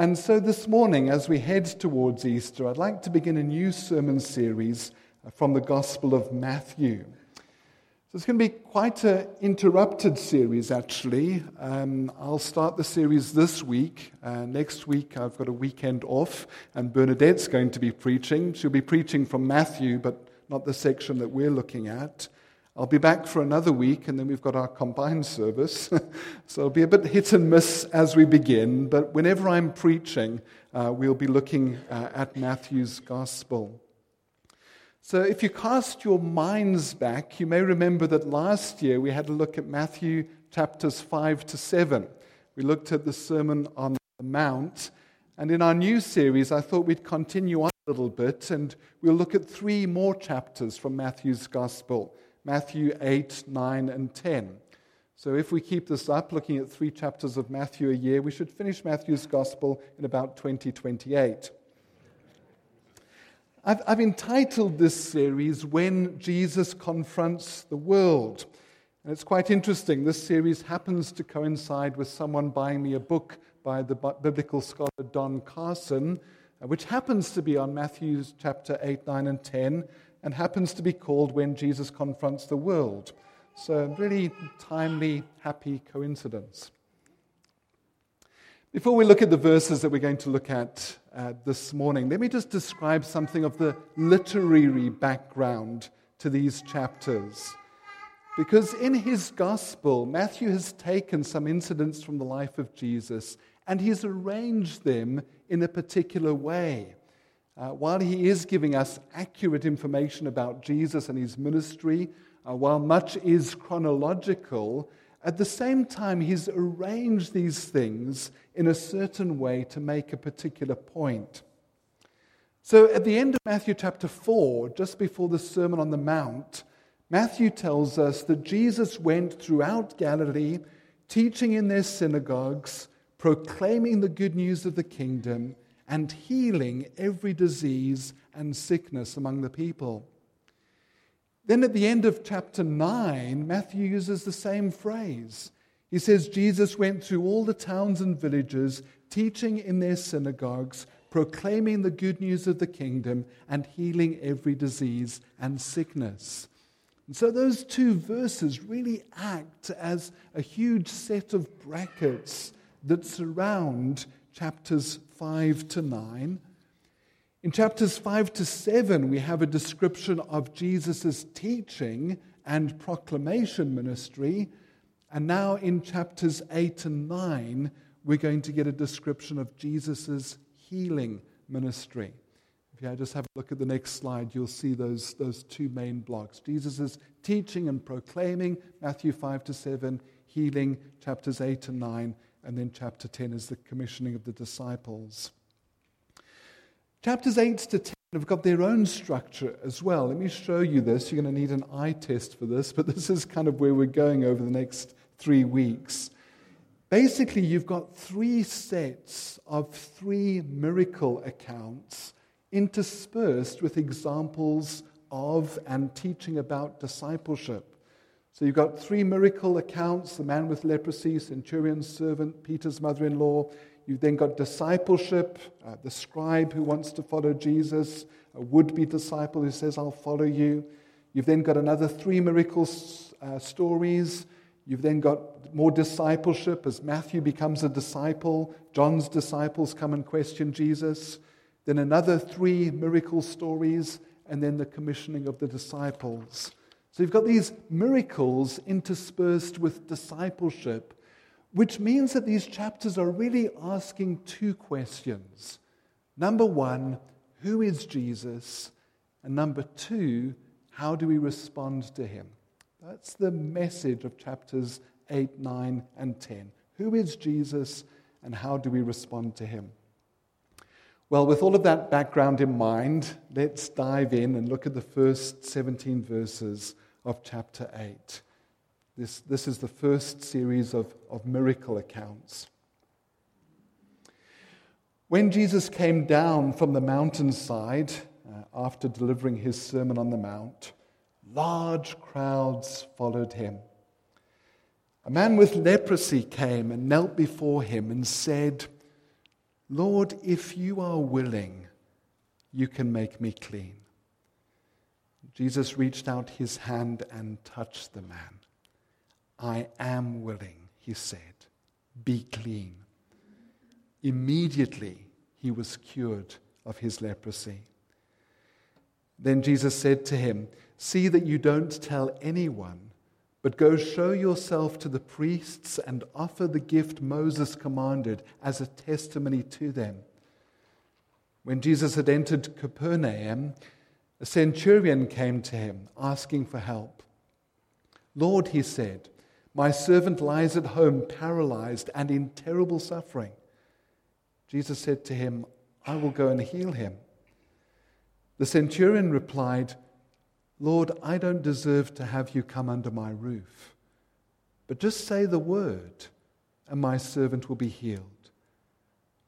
And so this morning, as we head towards Easter, I'd like to begin a new sermon series from the Gospel of Matthew. So it's going to be quite an interrupted series, actually. Um, I'll start the series this week. Uh, next week, I've got a weekend off, and Bernadette's going to be preaching. She'll be preaching from Matthew, but not the section that we're looking at. I'll be back for another week, and then we've got our combined service. so it'll be a bit hit and miss as we begin, but whenever I'm preaching, uh, we'll be looking uh, at Matthew's Gospel. So if you cast your minds back, you may remember that last year we had a look at Matthew chapters 5 to 7. We looked at the Sermon on the Mount. And in our new series, I thought we'd continue on a little bit and we'll look at three more chapters from Matthew's Gospel Matthew 8, 9, and 10. So if we keep this up, looking at three chapters of Matthew a year, we should finish Matthew's Gospel in about 2028. I've, I've entitled this series, When Jesus Confronts the World. And it's quite interesting. This series happens to coincide with someone buying me a book by the biblical scholar Don Carson, uh, which happens to be on Matthew chapter 8, 9, and 10, and happens to be called When Jesus Confronts the World. So, a really timely, happy coincidence. Before we look at the verses that we're going to look at uh, this morning, let me just describe something of the literary background to these chapters. Because in his gospel, Matthew has taken some incidents from the life of Jesus and he's arranged them in a particular way. Uh, while he is giving us accurate information about Jesus and his ministry, uh, while much is chronological, at the same time, he's arranged these things in a certain way to make a particular point. So at the end of Matthew chapter 4, just before the Sermon on the Mount, Matthew tells us that Jesus went throughout Galilee, teaching in their synagogues, proclaiming the good news of the kingdom, and healing every disease and sickness among the people. Then at the end of chapter 9, Matthew uses the same phrase. He says, Jesus went through all the towns and villages, teaching in their synagogues, proclaiming the good news of the kingdom, and healing every disease and sickness. And so those two verses really act as a huge set of brackets that surround chapters 5 to 9 in chapters 5 to 7, we have a description of Jesus' teaching and proclamation ministry. And now in chapters 8 and 9, we're going to get a description of Jesus' healing ministry. If you just have a look at the next slide, you'll see those, those two main blocks Jesus' teaching and proclaiming, Matthew 5 to 7, healing, chapters 8 and 9, and then chapter 10 is the commissioning of the disciples. Chapters 8 to 10 have got their own structure as well. Let me show you this. You're going to need an eye test for this, but this is kind of where we're going over the next three weeks. Basically, you've got three sets of three miracle accounts interspersed with examples of and teaching about discipleship. So you've got three miracle accounts the man with leprosy, centurion's servant, Peter's mother in law. You've then got discipleship, uh, the scribe who wants to follow Jesus, a would be disciple who says, I'll follow you. You've then got another three miracle uh, stories. You've then got more discipleship as Matthew becomes a disciple. John's disciples come and question Jesus. Then another three miracle stories, and then the commissioning of the disciples. So you've got these miracles interspersed with discipleship which means that these chapters are really asking two questions. Number one, who is Jesus? And number two, how do we respond to him? That's the message of chapters 8, 9, and 10. Who is Jesus and how do we respond to him? Well, with all of that background in mind, let's dive in and look at the first 17 verses of chapter 8. This, this is the first series of, of miracle accounts. When Jesus came down from the mountainside uh, after delivering his Sermon on the Mount, large crowds followed him. A man with leprosy came and knelt before him and said, Lord, if you are willing, you can make me clean. Jesus reached out his hand and touched the man. I am willing, he said. Be clean. Immediately he was cured of his leprosy. Then Jesus said to him, See that you don't tell anyone, but go show yourself to the priests and offer the gift Moses commanded as a testimony to them. When Jesus had entered Capernaum, a centurion came to him asking for help. Lord, he said, my servant lies at home paralyzed and in terrible suffering. Jesus said to him, I will go and heal him. The centurion replied, Lord, I don't deserve to have you come under my roof, but just say the word, and my servant will be healed.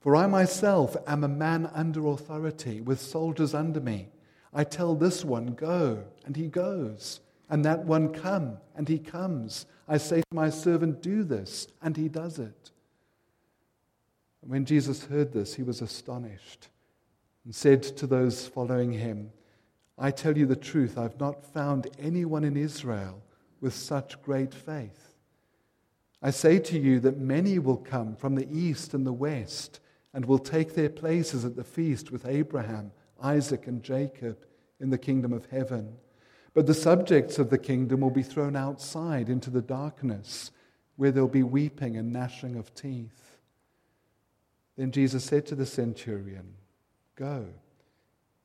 For I myself am a man under authority, with soldiers under me. I tell this one, Go, and he goes, and that one, Come, and he comes. I say to my servant, Do this, and he does it. When Jesus heard this, he was astonished and said to those following him, I tell you the truth, I've not found anyone in Israel with such great faith. I say to you that many will come from the east and the west and will take their places at the feast with Abraham, Isaac, and Jacob in the kingdom of heaven. But the subjects of the kingdom will be thrown outside into the darkness, where there'll be weeping and gnashing of teeth. Then Jesus said to the centurion, Go,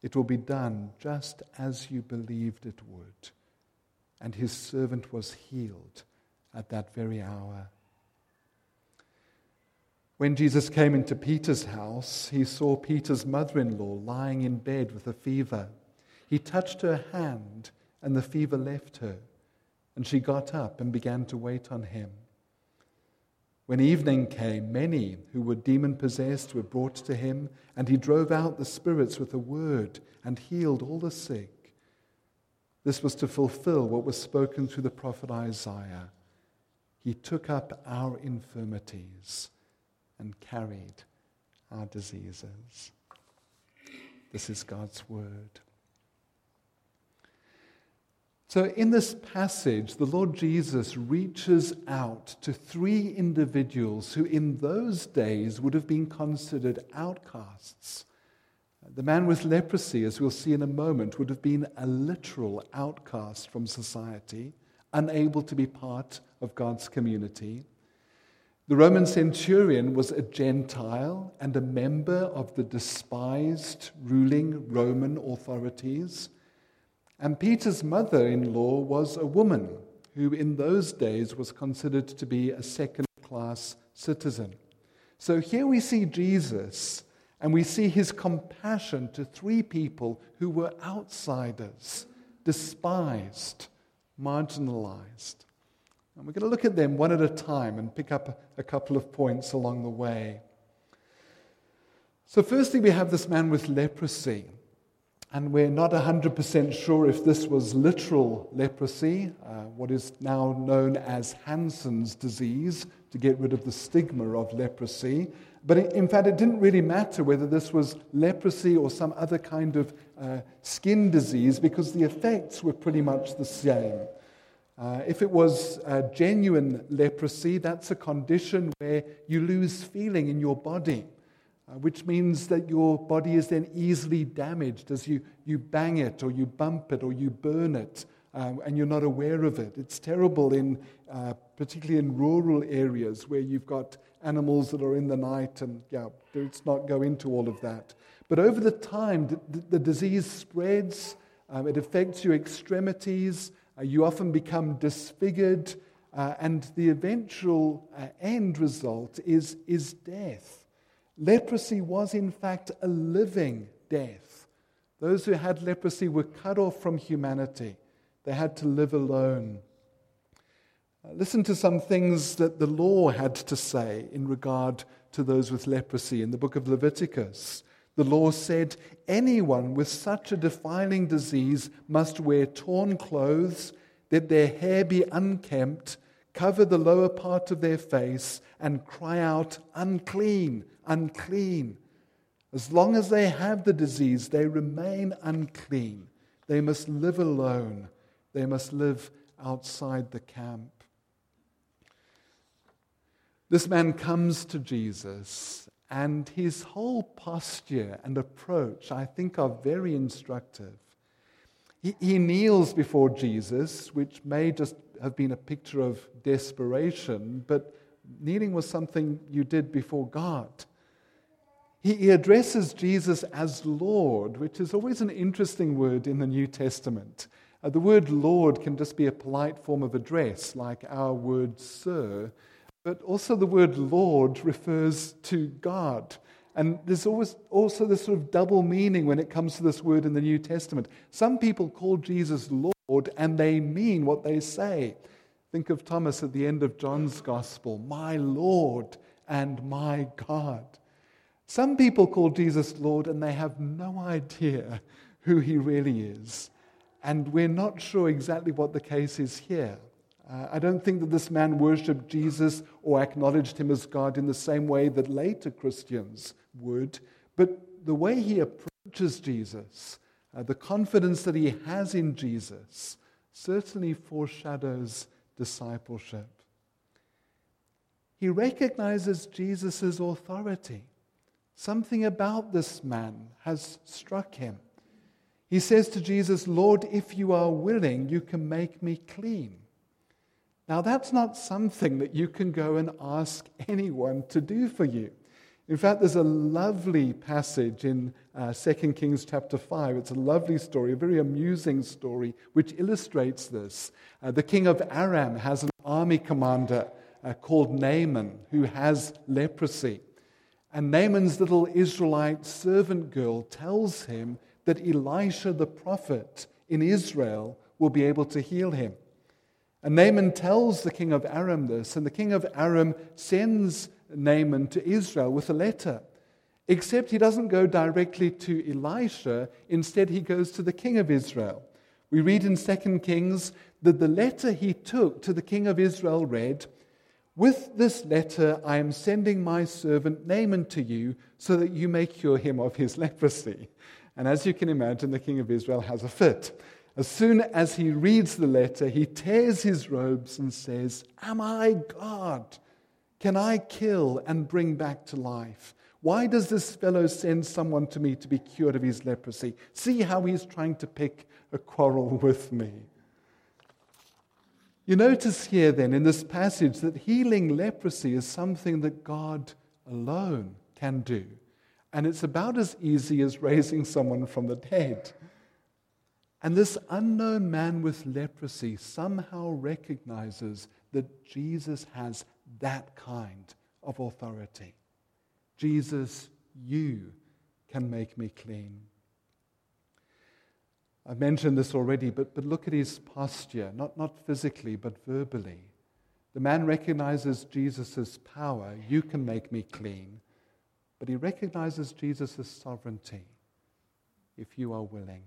it will be done just as you believed it would. And his servant was healed at that very hour. When Jesus came into Peter's house, he saw Peter's mother in law lying in bed with a fever. He touched her hand and the fever left her, and she got up and began to wait on him. When evening came, many who were demon possessed were brought to him, and he drove out the spirits with a word and healed all the sick. This was to fulfill what was spoken through the prophet Isaiah. He took up our infirmities and carried our diseases. This is God's word. So, in this passage, the Lord Jesus reaches out to three individuals who, in those days, would have been considered outcasts. The man with leprosy, as we'll see in a moment, would have been a literal outcast from society, unable to be part of God's community. The Roman centurion was a Gentile and a member of the despised ruling Roman authorities. And Peter's mother in law was a woman who, in those days, was considered to be a second class citizen. So here we see Jesus, and we see his compassion to three people who were outsiders, despised, marginalized. And we're going to look at them one at a time and pick up a couple of points along the way. So, firstly, we have this man with leprosy. And we're not 100% sure if this was literal leprosy, uh, what is now known as Hansen's disease, to get rid of the stigma of leprosy. But in fact, it didn't really matter whether this was leprosy or some other kind of uh, skin disease because the effects were pretty much the same. Uh, if it was uh, genuine leprosy, that's a condition where you lose feeling in your body uh, which means that your body is then easily damaged as you, you bang it or you bump it or you burn it um, and you're not aware of it. It's terrible, in, uh, particularly in rural areas where you've got animals that are in the night, and yeah, let's not go into all of that. But over the time, the, the disease spreads, um, it affects your extremities, uh, you often become disfigured, uh, and the eventual uh, end result is, is death. Leprosy was, in fact, a living death. Those who had leprosy were cut off from humanity, they had to live alone. Uh, listen to some things that the law had to say in regard to those with leprosy in the book of Leviticus. The law said anyone with such a defiling disease must wear torn clothes, that their hair be unkempt, cover the lower part of their face, and cry out, unclean, unclean. As long as they have the disease, they remain unclean. They must live alone. They must live outside the camp. This man comes to Jesus, and his whole posture and approach, I think, are very instructive. He, he kneels before Jesus, which may just have been a picture of desperation, but kneeling was something you did before God. He, addresses Jesus as Lord, which is always an interesting word in the New Testament. Uh, the word Lord can just be a polite form of address, like our word Sir. But also, the word Lord refers to God. And there's always also this sort of double meaning when it comes to this word in the New Testament. Some people call Jesus Lord and they mean what they say. Think of Thomas at the end of John's Gospel, my Lord and my God. Some people call Jesus Lord and they have no idea who he really is. And we're not sure exactly what the case is here. Uh, I don't think that this man worshiped Jesus or acknowledged him as God in the same way that later Christians would, but the way he approaches Jesus, uh, the confidence that he has in Jesus, certainly foreshadows discipleship. He recognizes Jesus' authority. Something about this man has struck him. He says to Jesus, Lord, if you are willing, you can make me clean. Now, that's not something that you can go and ask anyone to do for you. In fact, there's a lovely passage in uh, 2 Kings chapter 5. It's a lovely story, a very amusing story, which illustrates this. Uh, the king of Aram has an army commander uh, called Naaman who has leprosy. And Naaman's little Israelite servant girl tells him that Elisha the prophet in Israel will be able to heal him. And Naaman tells the king of Aram this, and the king of Aram sends Naaman to Israel with a letter. Except he doesn't go directly to Elisha, instead, he goes to the king of Israel. We read in 2 Kings that the letter he took to the king of Israel read, With this letter I am sending my servant Naaman to you so that you may cure him of his leprosy. And as you can imagine, the king of Israel has a fit. As soon as he reads the letter, he tears his robes and says, Am I God? Can I kill and bring back to life? Why does this fellow send someone to me to be cured of his leprosy? See how he's trying to pick a quarrel with me. You notice here, then, in this passage, that healing leprosy is something that God alone can do. And it's about as easy as raising someone from the dead. And this unknown man with leprosy somehow recognizes that Jesus has that kind of authority. Jesus, you can make me clean. I've mentioned this already, but, but look at his posture, not, not physically, but verbally. The man recognizes Jesus' power. You can make me clean. But he recognizes Jesus' sovereignty if you are willing.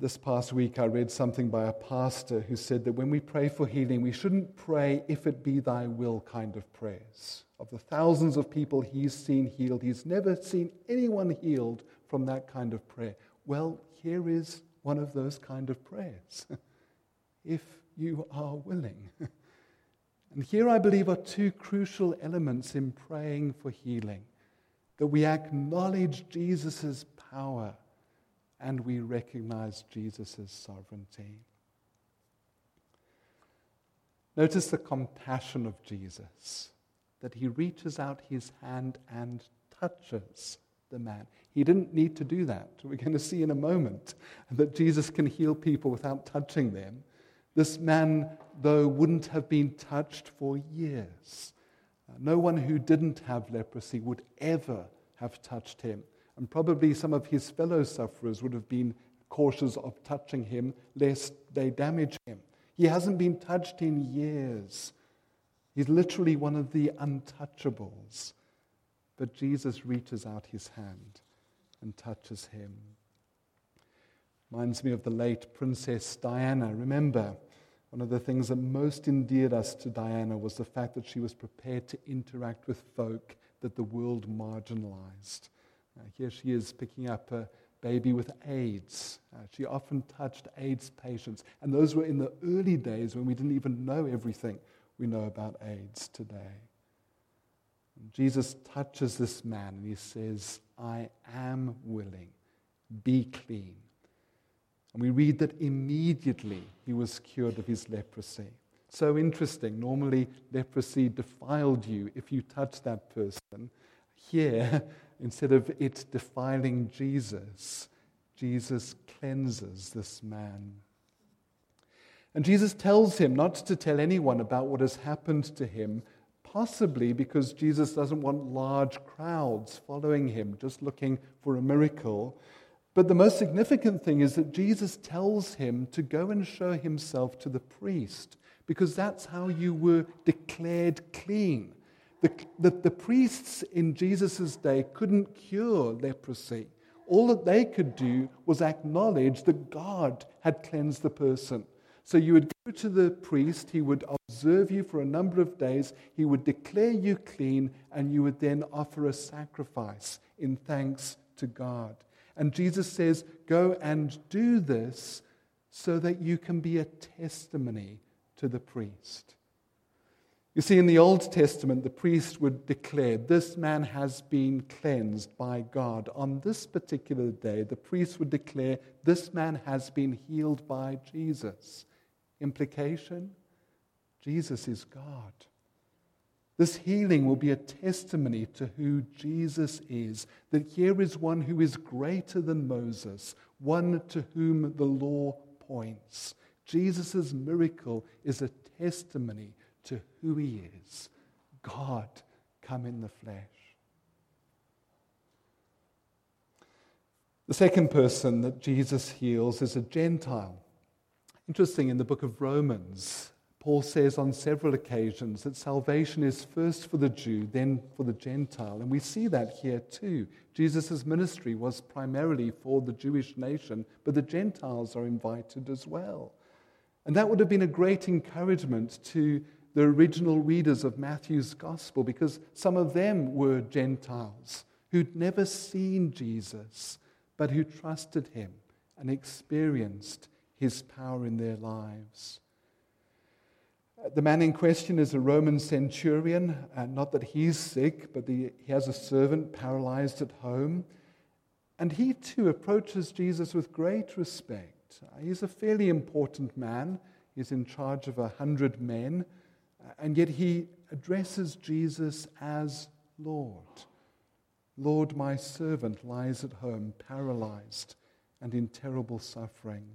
This past week, I read something by a pastor who said that when we pray for healing, we shouldn't pray, if it be thy will, kind of prayers. Of the thousands of people he's seen healed, he's never seen anyone healed from that kind of prayer. Well, here is one of those kind of prayers, if you are willing. and here, I believe, are two crucial elements in praying for healing that we acknowledge Jesus' power and we recognize Jesus' sovereignty. Notice the compassion of Jesus, that he reaches out his hand and touches the man. He didn't need to do that. We're going to see in a moment that Jesus can heal people without touching them. This man, though, wouldn't have been touched for years. No one who didn't have leprosy would ever have touched him. And probably some of his fellow sufferers would have been cautious of touching him lest they damage him. He hasn't been touched in years. He's literally one of the untouchables. But Jesus reaches out his hand and touches him. Reminds me of the late Princess Diana. Remember, one of the things that most endeared us to Diana was the fact that she was prepared to interact with folk that the world marginalized. Uh, here she is picking up a baby with AIDS. Uh, she often touched AIDS patients, and those were in the early days when we didn't even know everything we know about AIDS today. Jesus touches this man and he says, I am willing, be clean. And we read that immediately he was cured of his leprosy. So interesting. Normally, leprosy defiled you if you touched that person. Here, instead of it defiling Jesus, Jesus cleanses this man. And Jesus tells him not to tell anyone about what has happened to him, possibly because Jesus doesn't want large crowds following him, just looking for a miracle. But the most significant thing is that Jesus tells him to go and show himself to the priest, because that's how you were declared clean. The, the, the priests in Jesus' day couldn't cure leprosy. All that they could do was acknowledge that God had cleansed the person. So you would go to the priest, he would observe you for a number of days, he would declare you clean, and you would then offer a sacrifice in thanks to God. And Jesus says, Go and do this so that you can be a testimony to the priest. You see, in the Old Testament, the priest would declare, This man has been cleansed by God. On this particular day, the priest would declare, This man has been healed by Jesus. Implication Jesus is God. This healing will be a testimony to who Jesus is. That here is one who is greater than Moses, one to whom the law points. Jesus' miracle is a testimony to who he is God come in the flesh. The second person that Jesus heals is a Gentile. Interesting, in the book of Romans, Paul says on several occasions that salvation is first for the Jew, then for the Gentile. And we see that here too. Jesus' ministry was primarily for the Jewish nation, but the Gentiles are invited as well. And that would have been a great encouragement to the original readers of Matthew's gospel because some of them were Gentiles who'd never seen Jesus, but who trusted him and experienced his power in their lives. The man in question is a Roman centurion, and not that he's sick, but the, he has a servant paralyzed at home. And he too approaches Jesus with great respect. Uh, he's a fairly important man, he's in charge of a hundred men, uh, and yet he addresses Jesus as Lord. Lord, my servant lies at home, paralyzed and in terrible suffering.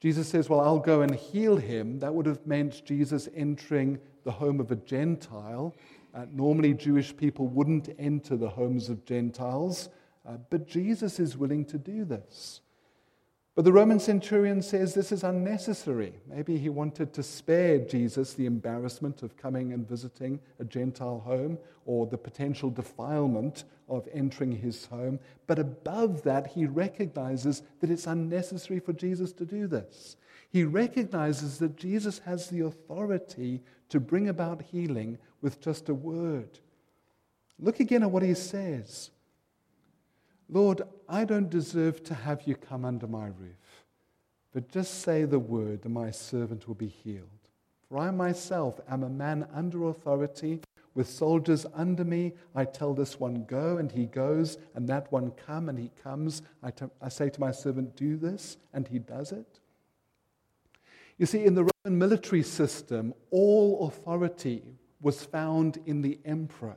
Jesus says, Well, I'll go and heal him. That would have meant Jesus entering the home of a Gentile. Uh, normally, Jewish people wouldn't enter the homes of Gentiles, uh, but Jesus is willing to do this. But the Roman centurion says this is unnecessary. Maybe he wanted to spare Jesus the embarrassment of coming and visiting a Gentile home or the potential defilement of entering his home. But above that, he recognizes that it's unnecessary for Jesus to do this. He recognizes that Jesus has the authority to bring about healing with just a word. Look again at what he says. Lord, I don't deserve to have you come under my roof, but just say the word, and my servant will be healed. For I myself am a man under authority, with soldiers under me. I tell this one, go, and he goes, and that one, come, and he comes. I, t- I say to my servant, do this, and he does it. You see, in the Roman military system, all authority was found in the emperor.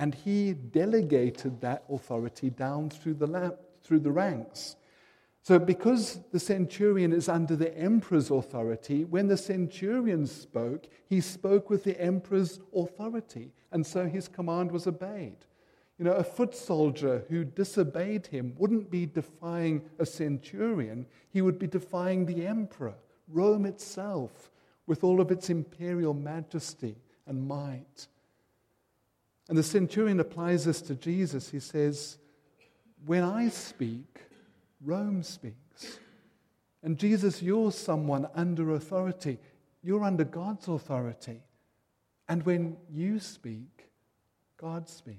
And he delegated that authority down through the, la- through the ranks. So, because the centurion is under the emperor's authority, when the centurion spoke, he spoke with the emperor's authority. And so his command was obeyed. You know, a foot soldier who disobeyed him wouldn't be defying a centurion, he would be defying the emperor, Rome itself, with all of its imperial majesty and might. And the centurion applies this to Jesus. He says, When I speak, Rome speaks. And Jesus, you're someone under authority. You're under God's authority. And when you speak, God speaks.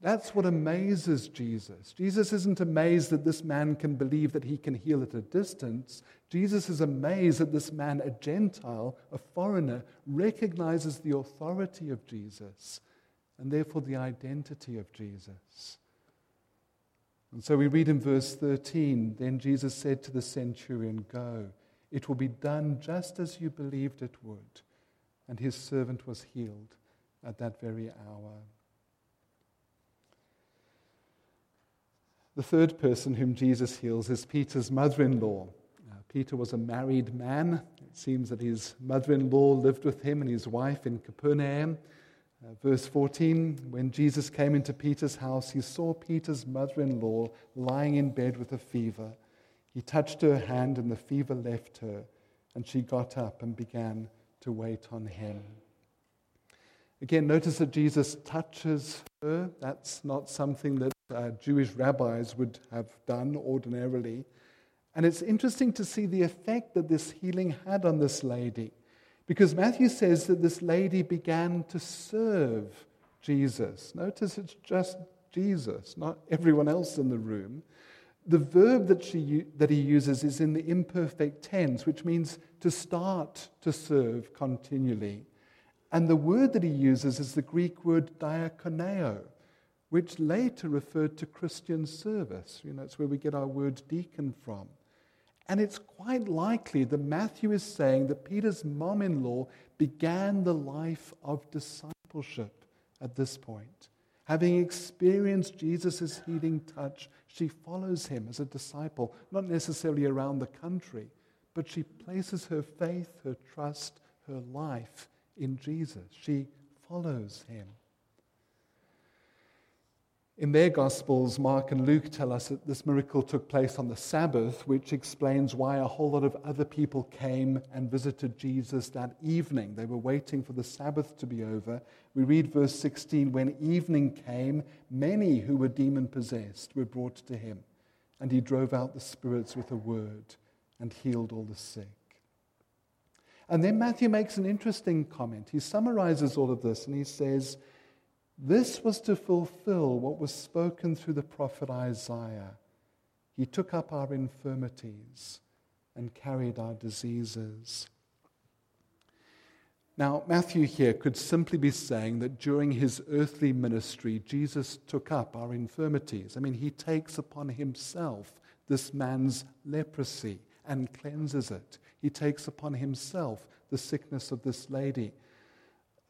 That's what amazes Jesus. Jesus isn't amazed that this man can believe that he can heal at a distance. Jesus is amazed that this man, a Gentile, a foreigner, recognizes the authority of Jesus and therefore the identity of Jesus. And so we read in verse 13 Then Jesus said to the centurion, Go, it will be done just as you believed it would. And his servant was healed at that very hour. The third person whom Jesus heals is Peter's mother in law. Uh, Peter was a married man. It seems that his mother in law lived with him and his wife in Capernaum. Uh, verse 14 When Jesus came into Peter's house, he saw Peter's mother in law lying in bed with a fever. He touched her hand, and the fever left her, and she got up and began to wait on him. Again, notice that Jesus touches her. That's not something that uh, Jewish rabbis would have done ordinarily. And it's interesting to see the effect that this healing had on this lady. Because Matthew says that this lady began to serve Jesus. Notice it's just Jesus, not everyone else in the room. The verb that, she, that he uses is in the imperfect tense, which means to start to serve continually. And the word that he uses is the Greek word diakoneo, which later referred to Christian service. You know, it's where we get our word deacon from. And it's quite likely that Matthew is saying that Peter's mom in law began the life of discipleship at this point. Having experienced Jesus' healing touch, she follows him as a disciple, not necessarily around the country, but she places her faith, her trust, her life in Jesus. She follows him. In their Gospels, Mark and Luke tell us that this miracle took place on the Sabbath, which explains why a whole lot of other people came and visited Jesus that evening. They were waiting for the Sabbath to be over. We read verse 16 When evening came, many who were demon possessed were brought to him, and he drove out the spirits with a word and healed all the sick. And then Matthew makes an interesting comment. He summarizes all of this and he says, this was to fulfill what was spoken through the prophet Isaiah. He took up our infirmities and carried our diseases. Now, Matthew here could simply be saying that during his earthly ministry, Jesus took up our infirmities. I mean, he takes upon himself this man's leprosy and cleanses it. He takes upon himself the sickness of this lady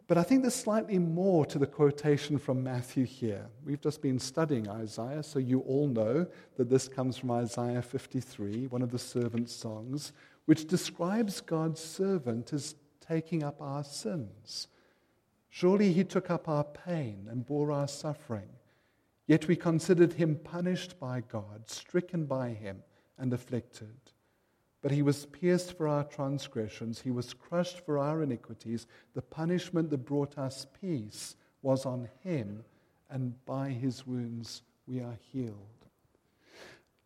but I think there's slightly more to the quotation from Matthew here. We've just been studying Isaiah, so you all know that this comes from Isaiah 53, one of the servant songs, which describes God's servant as taking up our sins. Surely he took up our pain and bore our suffering. Yet we considered him punished by God, stricken by him, and afflicted. But he was pierced for our transgressions, he was crushed for our iniquities. The punishment that brought us peace was on him, and by his wounds we are healed.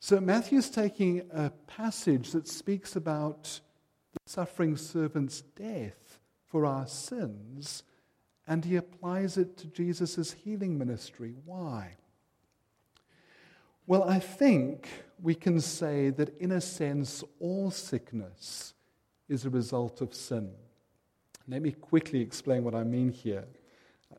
So Matthew's taking a passage that speaks about the suffering servant's death for our sins, and he applies it to Jesus' healing ministry. Why? Well, I think we can say that, in a sense, all sickness is a result of sin. Let me quickly explain what I mean here.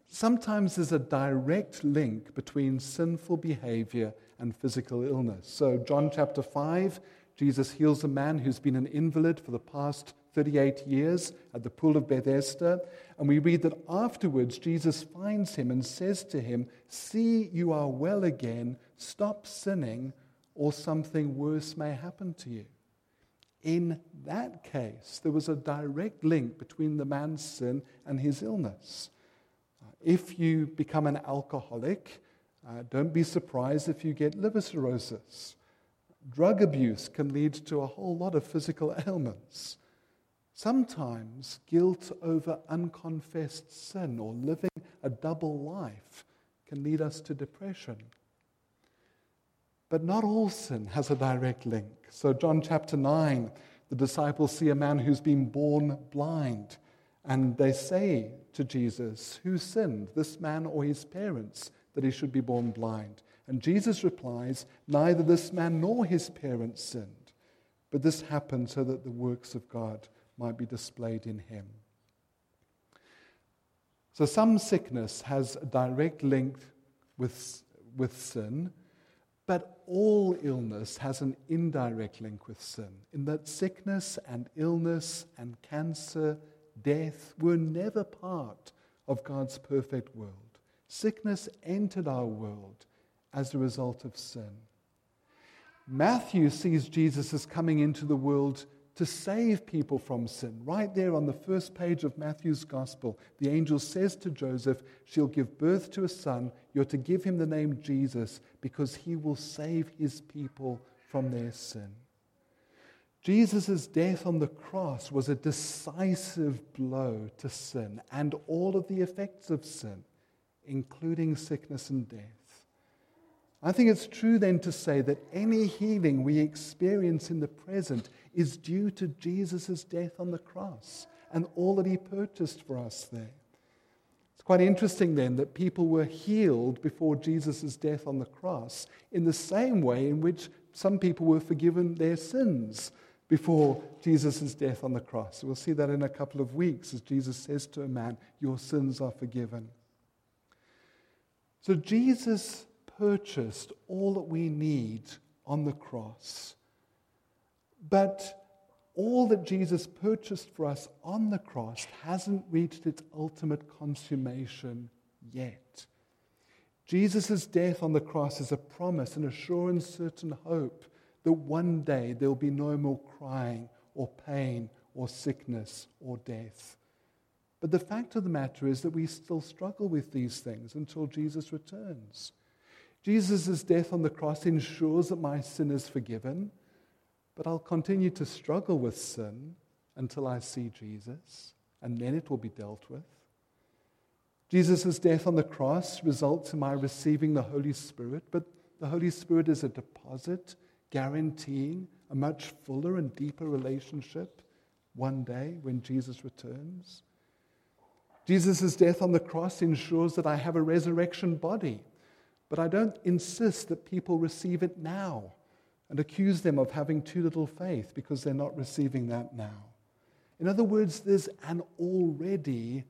Sometimes there's a direct link between sinful behavior and physical illness. So, John chapter 5, Jesus heals a man who's been an invalid for the past 38 years at the pool of Bethesda. And we read that afterwards, Jesus finds him and says to him, See, you are well again. Stop sinning, or something worse may happen to you. In that case, there was a direct link between the man's sin and his illness. Uh, if you become an alcoholic, uh, don't be surprised if you get liver cirrhosis. Drug abuse can lead to a whole lot of physical ailments. Sometimes guilt over unconfessed sin or living a double life can lead us to depression. But not all sin has a direct link. So, John chapter 9, the disciples see a man who's been born blind. And they say to Jesus, Who sinned, this man or his parents, that he should be born blind? And Jesus replies, Neither this man nor his parents sinned, but this happened so that the works of God might be displayed in him. So, some sickness has a direct link with, with sin, but all illness has an indirect link with sin, in that sickness and illness and cancer, death were never part of God's perfect world. Sickness entered our world as a result of sin. Matthew sees Jesus as coming into the world to save people from sin. Right there on the first page of Matthew's gospel, the angel says to Joseph, She'll give birth to a son. You're to give him the name Jesus because he will save his people from their sin. Jesus' death on the cross was a decisive blow to sin and all of the effects of sin, including sickness and death. I think it's true then to say that any healing we experience in the present is due to Jesus' death on the cross and all that he purchased for us there. It's quite interesting then that people were healed before Jesus' death on the cross in the same way in which some people were forgiven their sins before Jesus' death on the cross. We'll see that in a couple of weeks as Jesus says to a man, Your sins are forgiven. So Jesus purchased all that we need on the cross. But all that Jesus purchased for us on the cross hasn't reached its ultimate consummation yet. Jesus' death on the cross is a promise, an assurance, certain hope that one day there will be no more crying or pain or sickness or death. But the fact of the matter is that we still struggle with these things until Jesus returns. Jesus' death on the cross ensures that my sin is forgiven, but I'll continue to struggle with sin until I see Jesus, and then it will be dealt with. Jesus' death on the cross results in my receiving the Holy Spirit, but the Holy Spirit is a deposit guaranteeing a much fuller and deeper relationship one day when Jesus returns. Jesus' death on the cross ensures that I have a resurrection body, but I don't insist that people receive it now and accuse them of having too little faith because they're not receiving that now. In other words, there's an already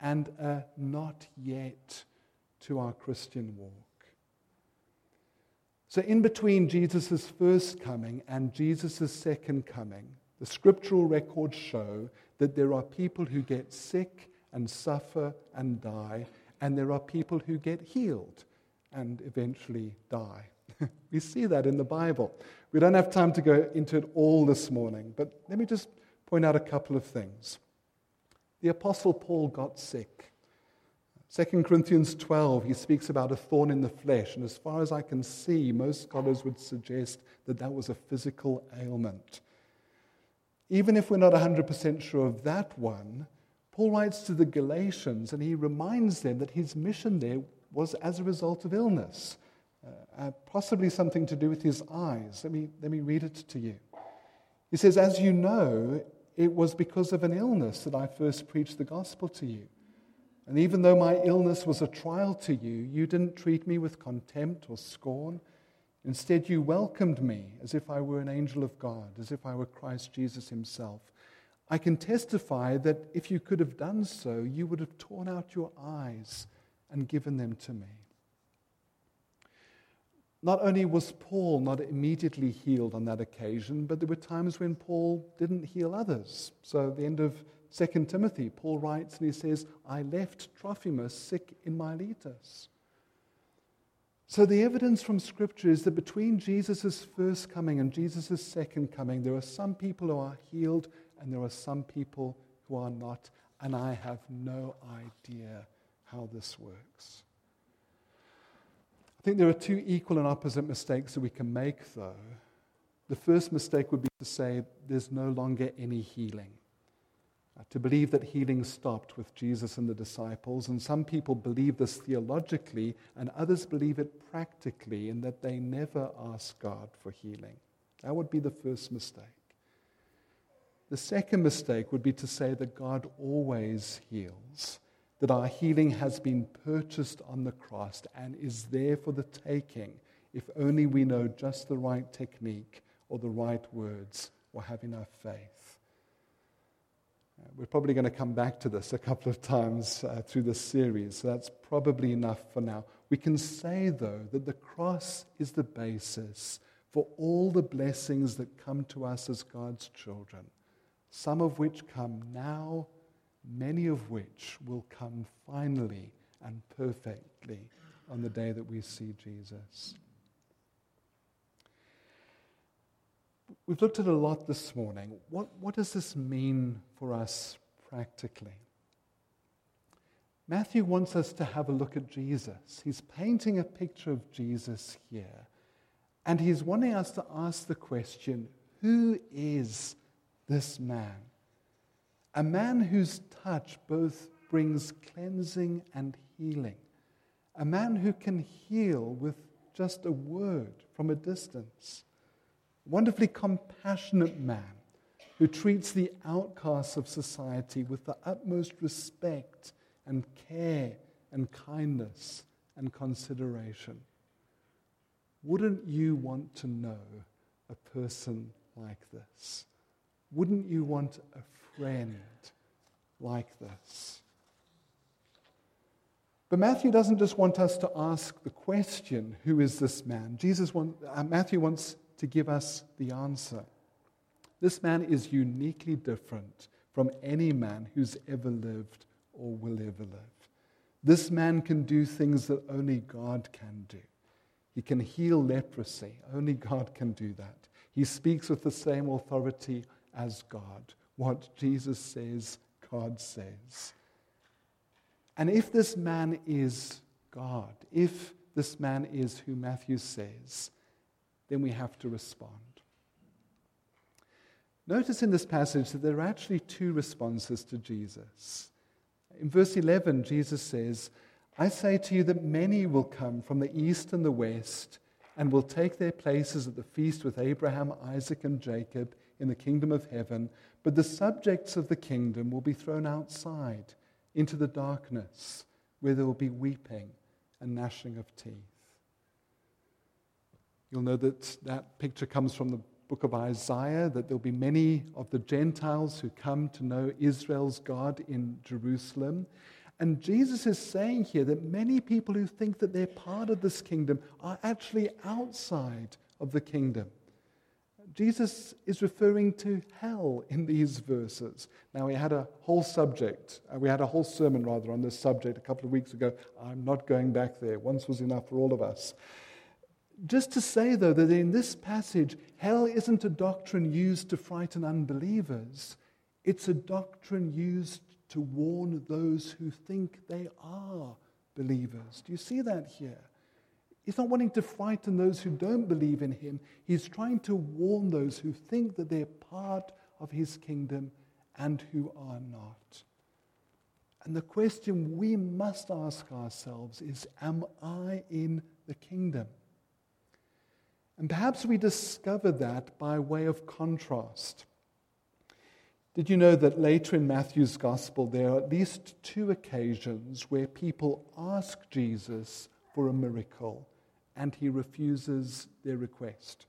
and a not yet to our Christian walk. So, in between Jesus' first coming and Jesus' second coming, the scriptural records show that there are people who get sick and suffer and die, and there are people who get healed and eventually die. we see that in the Bible. We don't have time to go into it all this morning, but let me just point out a couple of things. The Apostle Paul got sick. 2 Corinthians 12, he speaks about a thorn in the flesh, and as far as I can see, most scholars would suggest that that was a physical ailment. Even if we're not 100% sure of that one, Paul writes to the Galatians and he reminds them that his mission there was as a result of illness, uh, uh, possibly something to do with his eyes. Let me, let me read it to you. He says, As you know, it was because of an illness that I first preached the gospel to you. And even though my illness was a trial to you, you didn't treat me with contempt or scorn. Instead, you welcomed me as if I were an angel of God, as if I were Christ Jesus himself. I can testify that if you could have done so, you would have torn out your eyes and given them to me. Not only was Paul not immediately healed on that occasion, but there were times when Paul didn't heal others. So at the end of 2 Timothy, Paul writes and he says, I left Trophimus sick in Miletus. So the evidence from Scripture is that between Jesus' first coming and Jesus' second coming, there are some people who are healed and there are some people who are not. And I have no idea how this works. I think there are two equal and opposite mistakes that we can make, though. The first mistake would be to say there's no longer any healing. Uh, to believe that healing stopped with Jesus and the disciples. And some people believe this theologically, and others believe it practically, in that they never ask God for healing. That would be the first mistake. The second mistake would be to say that God always heals, that our healing has been purchased on the cross and is there for the taking if only we know just the right technique or the right words or have enough faith. Uh, we're probably going to come back to this a couple of times uh, through this series, so that's probably enough for now. We can say, though, that the cross is the basis for all the blessings that come to us as God's children, some of which come now, many of which will come finally and perfectly on the day that we see Jesus. We've looked at a lot this morning. What, what does this mean for us practically? Matthew wants us to have a look at Jesus. He's painting a picture of Jesus here. And he's wanting us to ask the question who is this man? A man whose touch both brings cleansing and healing. A man who can heal with just a word from a distance. A wonderfully compassionate man who treats the outcasts of society with the utmost respect and care and kindness and consideration. Wouldn't you want to know a person like this? Wouldn't you want a friend like this? But Matthew doesn't just want us to ask the question, who is this man? Jesus want, uh, Matthew wants to give us the answer. This man is uniquely different from any man who's ever lived or will ever live. This man can do things that only God can do. He can heal leprosy. Only God can do that. He speaks with the same authority as God. What Jesus says, God says. And if this man is God, if this man is who Matthew says, then we have to respond. Notice in this passage that there are actually two responses to Jesus. In verse 11, Jesus says, I say to you that many will come from the east and the west and will take their places at the feast with Abraham, Isaac, and Jacob in the kingdom of heaven, but the subjects of the kingdom will be thrown outside into the darkness where there will be weeping and gnashing of teeth. You'll know that that picture comes from the book of Isaiah, that there'll be many of the Gentiles who come to know Israel's God in Jerusalem. And Jesus is saying here that many people who think that they're part of this kingdom are actually outside of the kingdom. Jesus is referring to hell in these verses. Now, we had a whole subject, uh, we had a whole sermon rather on this subject a couple of weeks ago. I'm not going back there. Once was enough for all of us. Just to say, though, that in this passage, hell isn't a doctrine used to frighten unbelievers, it's a doctrine used to warn those who think they are believers. Do you see that here? He's not wanting to frighten those who don't believe in him. He's trying to warn those who think that they're part of his kingdom and who are not. And the question we must ask ourselves is Am I in the kingdom? And perhaps we discover that by way of contrast. Did you know that later in Matthew's gospel, there are at least two occasions where people ask Jesus for a miracle and he refuses their request?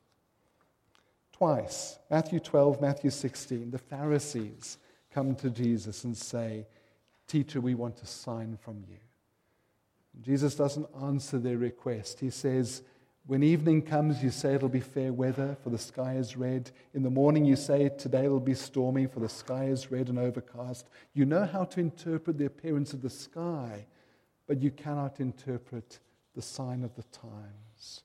Twice, Matthew 12, Matthew 16, the Pharisees come to Jesus and say, Teacher, we want a sign from you. Jesus doesn't answer their request. He says, when evening comes, you say it'll be fair weather, for the sky is red. In the morning, you say today it'll be stormy, for the sky is red and overcast. You know how to interpret the appearance of the sky, but you cannot interpret the sign of the times.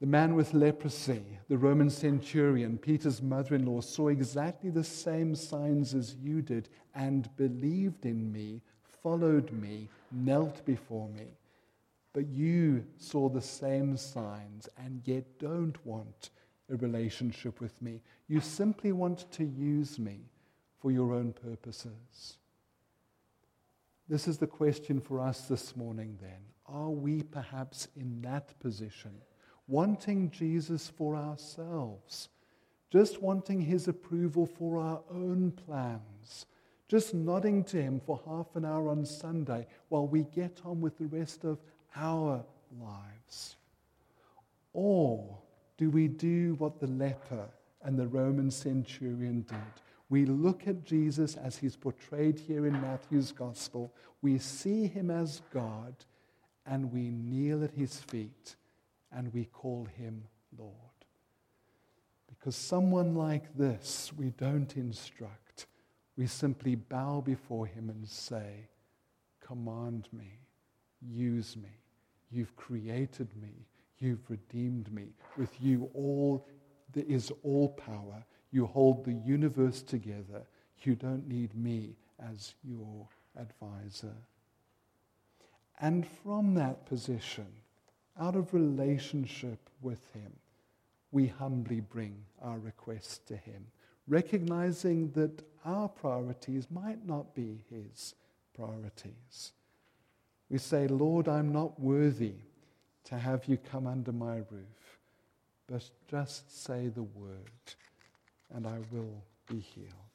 The man with leprosy, the Roman centurion, Peter's mother in law, saw exactly the same signs as you did and believed in me, followed me, knelt before me. But you saw the same signs and yet don't want a relationship with me. You simply want to use me for your own purposes. This is the question for us this morning then. Are we perhaps in that position, wanting Jesus for ourselves, just wanting his approval for our own plans, just nodding to him for half an hour on Sunday while we get on with the rest of our lives? Or do we do what the leper and the Roman centurion did? We look at Jesus as he's portrayed here in Matthew's gospel. We see him as God, and we kneel at his feet and we call him Lord. Because someone like this, we don't instruct. We simply bow before him and say, Command me, use me. You've created me. You've redeemed me. With you, all there is all power. You hold the universe together. You don't need me as your advisor. And from that position, out of relationship with Him, we humbly bring our requests to Him, recognizing that our priorities might not be His priorities. We say, Lord, I'm not worthy to have you come under my roof, but just say the word, and I will be healed.